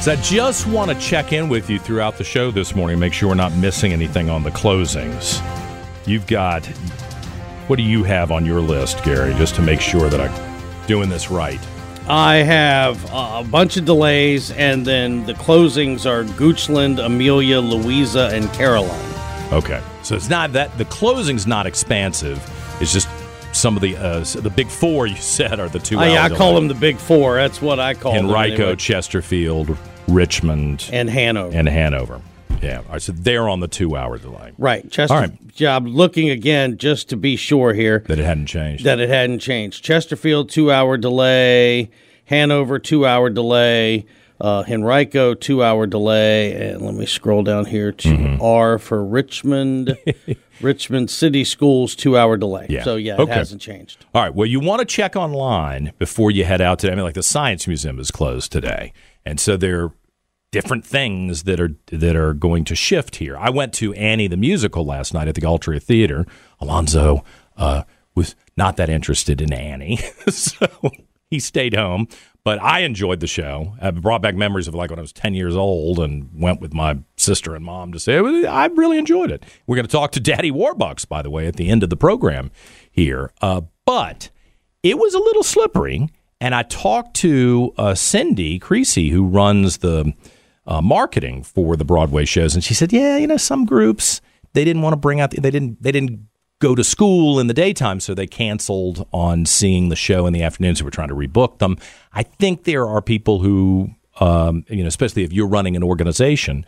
So I just want to check in with you throughout the show this morning, make sure we're not missing anything on the closings. You've got, what do you have on your list, Gary, just to make sure that I'm doing this right? I have a bunch of delays, and then the closings are Goochland, Amelia, Louisa, and Caroline. Okay. So it's not that the closing's not expansive. It's just some of the uh, the big four you said are the two. I, hour I call them the big four. That's what I call them. Henrico, anyway. Chesterfield, Richmond, and Hanover. and Hanover. Yeah. All right. So they're on the two hour delay. right, Chester. All right. I'm looking again just to be sure here That it hadn't changed. that it hadn't changed. Chesterfield two hour delay, Hanover two hour delay, uh, Henrico two hour delay, and let me scroll down here to Mm-hmm. R for Richmond. Richmond City Schools two hour delay. Yeah. So yeah, it hasn't changed. All right. Well, you want to check online before you head out today. I mean, like the Science Museum is closed today, and so there are different things that are that are going to shift here. I went to Annie the musical last night at the Altria Theater. Alonzo uh, was not that interested in Annie, so he stayed home. But I enjoyed the show. I brought back memories of like when I was 10 years old and went with my sister and mom to say, I really enjoyed it. We're going to talk to Daddy Warbucks, by the way, at the end of the program here. Uh, but it was a little slippery. And I talked to uh, Cindy Creasy, who runs the uh, marketing for the Broadway shows, and she said, "Yeah, you know, some groups they didn't want to bring out, the, they didn't, they didn't go to school in the daytime, so they canceled on seeing the show in the afternoon. So we're trying to rebook them. I think there are people who, um, you know, especially if you're running an organization,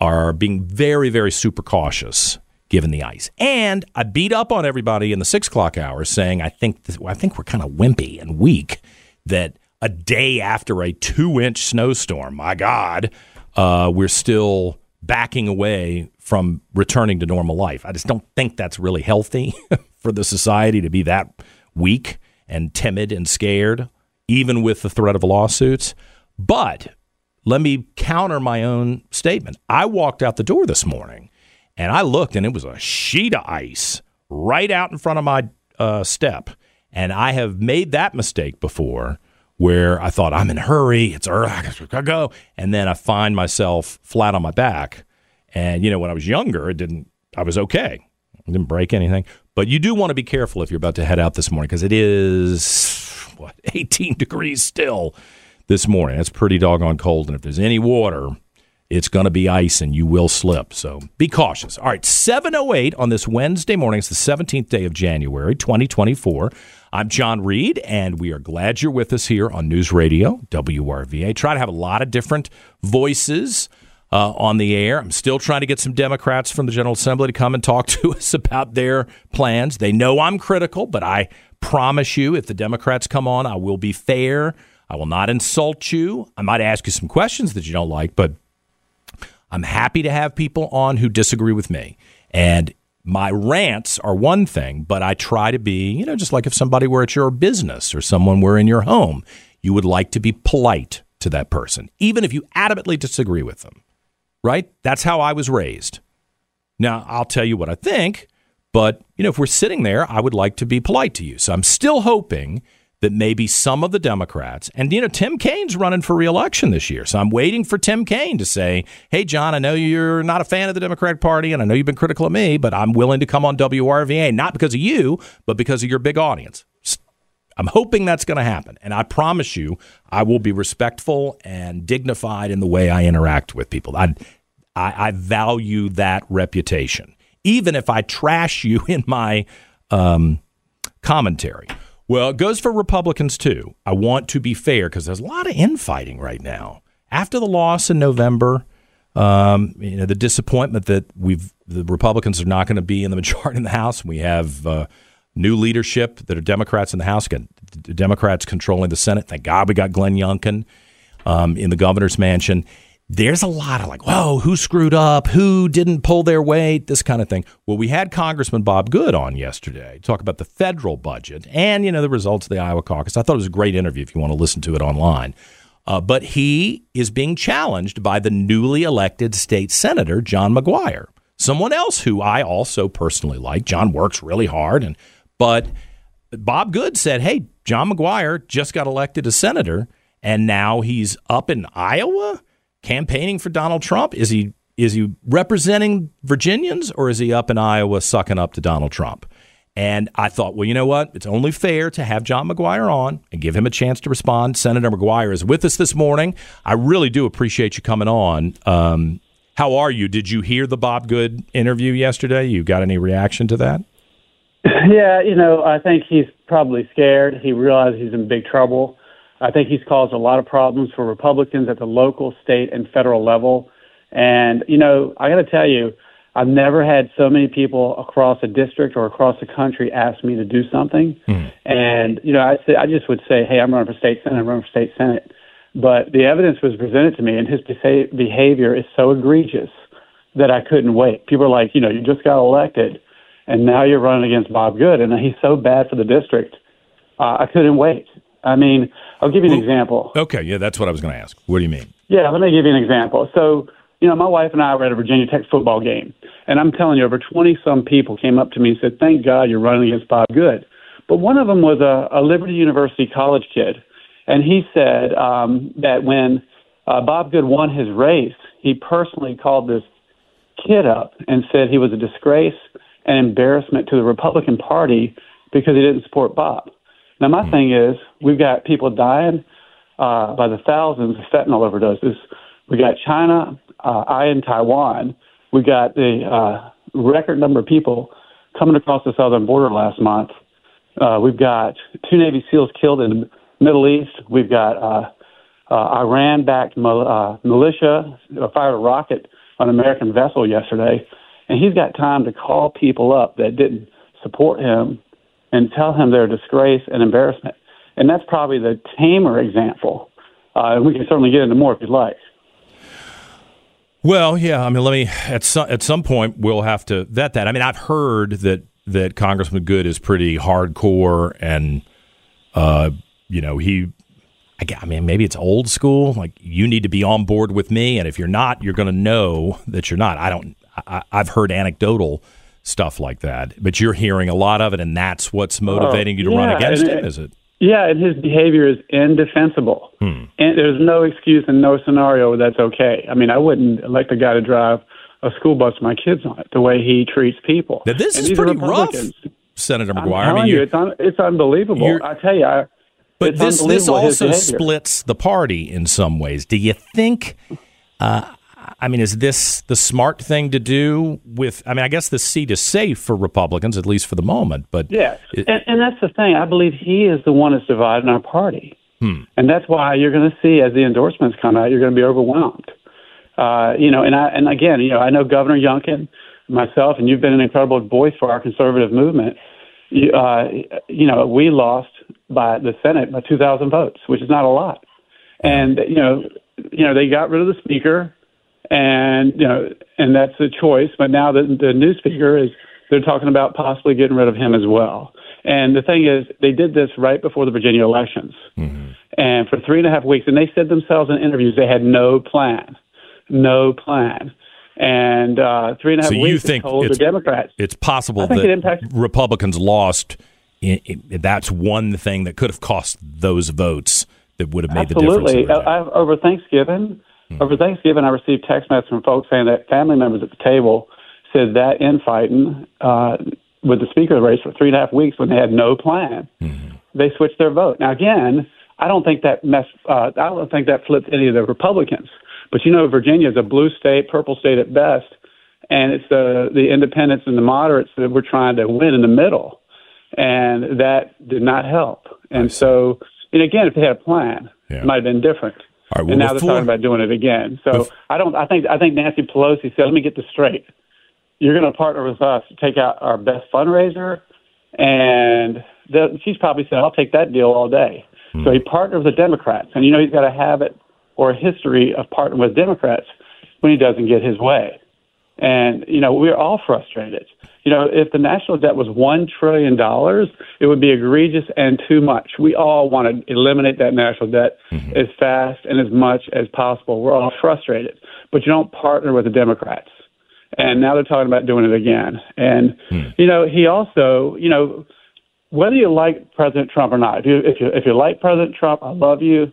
are being very, very super cautious given the ice. And I beat up on everybody in the six o'clock hour, saying I think this, I think we're kind of wimpy and weak that a day after a two inch snowstorm, my God, uh, we're still backing away from returning to normal life. I just don't think that's really healthy for the society to be that weak and timid and scared, even with the threat of lawsuits. But let me counter my own statement. I walked out the door this morning and I looked and it was a sheet of ice right out in front of my uh, step. And I have made that mistake before where I thought I'm in a hurry, it's early, I gotta go. And then I find myself flat on my back. And, you know, when I was younger, it didn't, I was okay. I didn't break anything. But you do want to be careful if you're about to head out this morning because it is, what, 18 degrees still this morning. That's pretty doggone cold. And if there's any water, it's going to be ice and you will slip. So be cautious. All right, 708 on this Wednesday morning. It's the 17th day of January, 2024. I'm John Reid, and we are glad you're with us here on News Radio, WRVA. Try to have a lot of different voices uh, on the air. I'm still trying to get some Democrats from the General Assembly to come and talk to us about their plans. They know I'm critical, but I promise you, if the Democrats come on, I will be fair. I will not insult you. I might ask you some questions that you don't like, but I'm happy to have people on who disagree with me. And my rants are one thing, but I try to be, you know, just like if somebody were at your business or someone were in your home, you would like to be polite to that person, even if you adamantly disagree with them, right? That's how I was raised. Now, I'll tell you what I think, but, you know, if we're sitting there, I would like to be polite to you. So I'm still hoping that maybe some of the Democrats, and you know, Tim Kaine's running for reelection this year. So I'm waiting for Tim Kaine to say, Hey, John, I know you're not a fan of the Democratic Party, and I know you've been critical of me, but I'm willing to come on WRVA, not because of you, but because of your big audience. I'm hoping that's going to happen. And I promise you, I will be respectful and dignified in the way I interact with people. I, I, I value that reputation, even if I trash you in my um, commentary. Well, it goes for Republicans too. I want to be fair because there's a lot of infighting right now. After the loss in November, um, you know, the disappointment that we've the Republicans are not going to be in the majority in the House. We have uh, new leadership that are Democrats in the House, got Democrats controlling the Senate. Thank God we got Glenn Youngkin um, in the governor's mansion. There's a lot of like, whoa, who screwed up? Who didn't pull their weight? This kind of thing. Well, we had Congressman Bob Good on yesterday talk about the federal budget and you know the results of the Iowa caucus. I thought it was a great interview. If you want to listen to it online. Uh, but he is being challenged by the newly elected state senator, John McGuire, someone else who I also personally like. John works really hard, and but Bob Good said, "Hey, John McGuire just got elected a senator, and now he's up in Iowa campaigning for Donald Trump. Is he is he representing Virginians, or is he up in Iowa sucking up to Donald Trump?" And I thought, well, you know what? It's only fair to have John McGuire on and give him a chance to respond. Senator McGuire is with us this morning. I really do appreciate you coming on. Um, how are you? Did you hear the Bob Good interview yesterday? You got any reaction to that? Yeah, you know, I think he's probably scared. He realizes he's in big trouble. I think he's caused a lot of problems for Republicans at the local, state, and federal level. And, you know, I got to tell you, I've never had so many people across a district or across the country ask me to do something. Mm. And, you know, I, say, I just would say, hey, I'm running for state senate, I'm running for state senate. But the evidence was presented to me, and his behavior is so egregious that I couldn't wait. People are like, you know, you just got elected, and now you're running against Bob Good, and he's so bad for the district. Uh, I couldn't wait. I mean, I'll give you an example. Okay, yeah, that's what I was going to ask. What do you mean? Yeah, let me give you an example. So, you know, my wife and I were at a Virginia Tech football game, and I'm telling you, over 20 some people came up to me and said, Thank God you're running against Bob Good. But one of them was a, a Liberty University college kid, and he said um, that when uh, Bob Good won his race, he personally called this kid up and said he was a disgrace and embarrassment to the Republican Party because he didn't support Bob. Now, my thing is, we've got people dying uh, by the thousands of fentanyl overdoses. We got China uh, eyeing Taiwan. We got the uh, record number of people coming across the southern border last month. Uh, we've got two Navy SEALs killed in the Middle East. We've got uh, uh, Iran-backed mil- uh, militia fired a rocket on an American vessel yesterday, and he's got time to call people up that didn't support him and tell him they're disgrace and embarrassment. And that's probably the tamer example. Uh, we can certainly get into more if you'd like. Well, yeah. I mean, let me at some at some point we'll have to vet that. I mean, I've heard that that Congressman Good is pretty hardcore, and uh, you know he. I mean, maybe it's old school. Like you need to be on board with me, and if you're not, you're going to know that you're not. I don't. I, I've heard anecdotal stuff like that, but you're hearing a lot of it, and that's what's motivating oh, you to yeah, run against him. Is it? Yeah, and his behavior is indefensible. Hmm. And there's no excuse and no scenario where that's okay. I mean, I wouldn't elect a guy to drive a school bus with my kids on it the way he treats people. Now, this and is pretty rough, Senator McGuire. i mean, you, it's, un, it's unbelievable. I tell you, I, but this this also splits the party in some ways. Do you think? Uh, I mean, is this the smart thing to do? With, I mean, I guess the seat is safe for Republicans at least for the moment. But yeah, it, and, and, that's the thing. I believe he is the one that's dividing our party, hmm. and that's why you're going to see as the endorsements come out, you're going to be overwhelmed. Uh, you know, and I and again, you know, I know Governor Youngkin, myself, and you've been an incredible voice for our conservative movement. You, uh, you know, we lost by the Senate by 2,000 votes, which is not a lot. And you know, you know, they got rid of the speaker and you know, and that's a choice. But now the, the new speaker is they're talking about possibly getting rid of him as well. And the thing is, they did this right before the Virginia elections, mm-hmm. and for three and a half weeks, and they said themselves in interviews they had no plan, no plan. And uh, three and a half so weeks you think told it's, the Democrats. It's possible that it impacts- Republicans lost. In, in, that's one thing that could have cost those votes that would have made Absolutely. the difference. Absolutely. Over Thanksgiving, Mm-hmm. Over Thanksgiving, I received text messages from folks saying that family members at the table said that infighting uh, with the speaker of the race for three and a half weeks when they had no plan. Mm-hmm. they switched their vote. Now again, I don't think that mess. Uh, I don't think that flipped any of the Republicans. But you know, Virginia is a blue state, purple state at best, and it's the the independents and the moderates that we're trying to win in the middle, and that did not help. And so, and again, if they had a plan, Yeah. it might have been different. All right, well, and now before- they're talking about doing it again. So Bef- I don't. I think. I think Nancy Pelosi said, "Let me get this straight. You're going to partner with us to take out our best fundraiser," and the, she's probably said, "I'll take that deal all day." Hmm. So he partnered with the Democrats, and you know he's got a habit or a history of partnering with Democrats when he doesn't get his way. And you know we're all frustrated. You know if the national debt was one trillion dollars, it would be egregious and too much. We all want to eliminate that national debt mm-hmm. as fast and as much as possible. We're all frustrated, but you don't partner with the Democrats. And now they're talking about doing it again. And hmm. you know he also, you know, whether you like President Trump or not, if you if you if you like President Trump, I love you.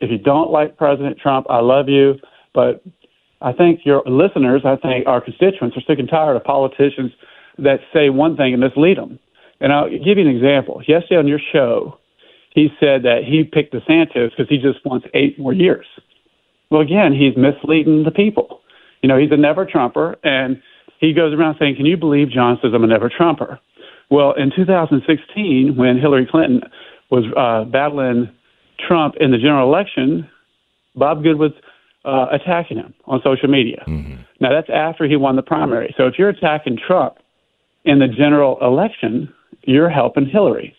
If you don't like President Trump, I love you. But I think your listeners, I think our constituents are sick and tired of politicians that say one thing and mislead them. And I'll give you an example. Yesterday on your show, he said that he picked DeSantis because he just wants eight more years. Well, again, he's misleading the people. You know, he's a never Trumper, and he goes around saying, Can you believe John says I'm a never Trumper? Well, in 2016, when Hillary Clinton was uh, battling Trump in the general election, Bob Good was uh, attacking him on social media. Now, that's after he won the primary. So if you're attacking Trump in the general election, you're helping Hillary.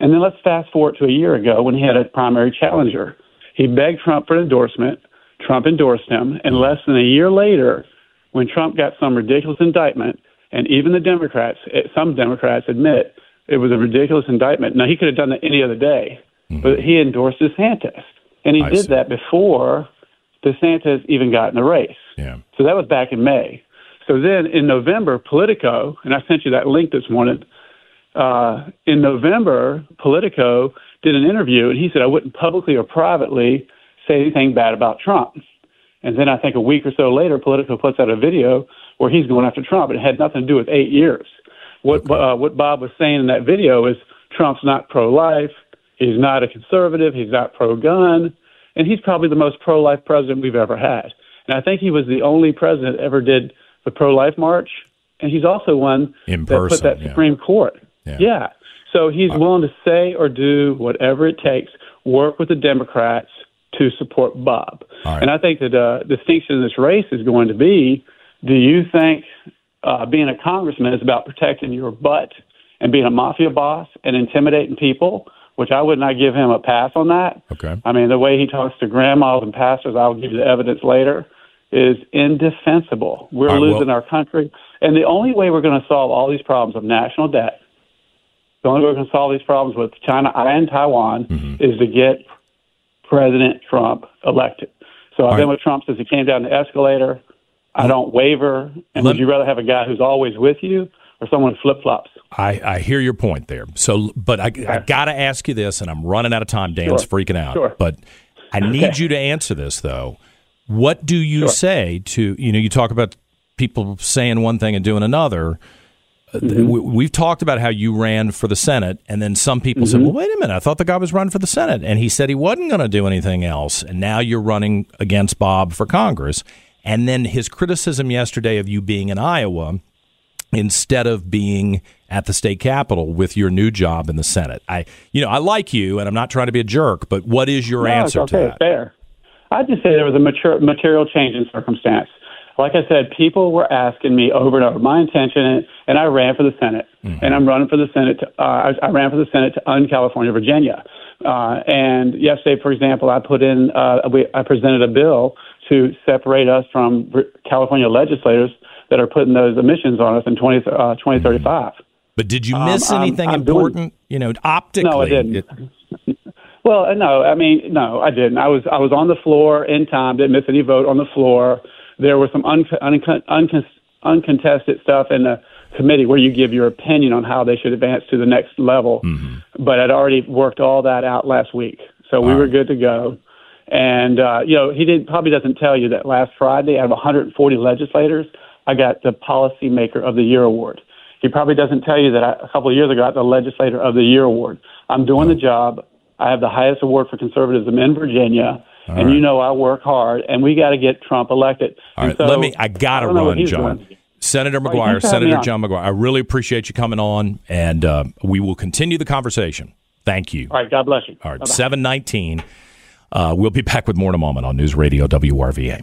And then let's fast forward to a year ago when he had a primary challenger. He begged Trump for endorsement. Trump endorsed him. And less than a year later, when Trump got some ridiculous indictment, and even the Democrats, eh, some Democrats admit it was a ridiculous indictment. Now, he could have done that any other day, but he endorsed DeSantis. And he I did see. that before DeSantis even got in the race. Yeah. So that was back in May. So then in November, Politico, and I sent you that link this morning. Uh, in November, Politico did an interview, and he said I wouldn't publicly or privately say anything bad about Trump. And then I think a week or so later, Politico puts out a video where he's going after Trump. It had nothing to do with eight years. What uh, what Bob was saying in that video is Trump's not pro-life. He's not a conservative. He's not pro-gun, and he's probably the most pro-life president we've ever had. And I think he was the only president that ever did the pro-life march, and he's also one In that put that yeah. Supreme Court. Yeah. So he's willing to say or do whatever it takes, work with the Democrats to support Bob. Right. And I think that uh, distinction in this race is going to be: Do you think uh, being a congressman is about protecting your butt and being a mafia boss and intimidating people? Which I would not give him a pass on that. Okay. I mean, the way he talks to grandmas and pastors, I'll give you the evidence later, is indefensible. We're well- losing our country. And the only way we're going to solve all these problems of national debt, the only way we're going to solve these problems with China and Taiwan Mm-hmm. is to get President Trump elected. So I've been right. with Trump since he came down the escalator. I don't waver. And Let- would you rather have a guy who's always with you or someone who flip flops? I, I hear your point there. So, but I, I got to ask you this, and I'm running out of time. Dan's Sure. freaking out. Sure. But I need you to answer this, though. What do you say to, you know, you talk about people saying one thing and doing another. Uh, Mm-hmm. we, we've talked about how you ran for the Senate, and then some people Mm-hmm. said, well, wait a minute, I thought the guy was running for the Senate. And he said he wasn't going to do anything else. And now you're running against Bob for Congress. And then his criticism yesterday of you being in Iowa instead of being at the state capitol with your new job in the Senate. I, you know, I like you, and I'm not trying to be a jerk, but what is your No, answer okay, to that? fair. I'd just say there was a mature, material change in circumstance. Like I said, people were asking me over and over my intention, and I ran for the Senate, Mm-hmm. and I'm running for the Senate. To, uh, I, I ran for the Senate to un California, Virginia. Uh, and yesterday, for example, I put in, uh, we, I presented a bill to separate us from California legislators that are putting those emissions on us in 20, uh, 2035. But did you miss Um, I'm- anything I'm doing- important? you know, optically. No, I didn't. it- Well, uh, no, I mean, no, I didn't. I was I was on the floor in time. Didn't miss any vote on the floor. There was some un, un, un, uncontested stuff in the committee where you give your opinion on how they should advance to the next level. But I'd already worked all that out last week, so we were good to go. And uh, you know, he did probably doesn't tell you that last Friday, out of 140 legislators, I got the Policymaker of the Year award. He probably doesn't tell you that I, a couple of years ago I got the Legislator of the Year award. I'm doing the job. I have the highest award for conservatism in Virginia. All and right. you know I work hard, and we got to get Trump elected. All And right, so, let me. I know what run, John. doing. Senator McGuire, thanks for having me Senator. John McGuire. I really appreciate you coming on, and uh, we will continue the conversation. Thank you. All right, God bless you. All right, Bye-bye. seven nineteen. Uh, we'll be back with more in a moment on News Radio WRVA.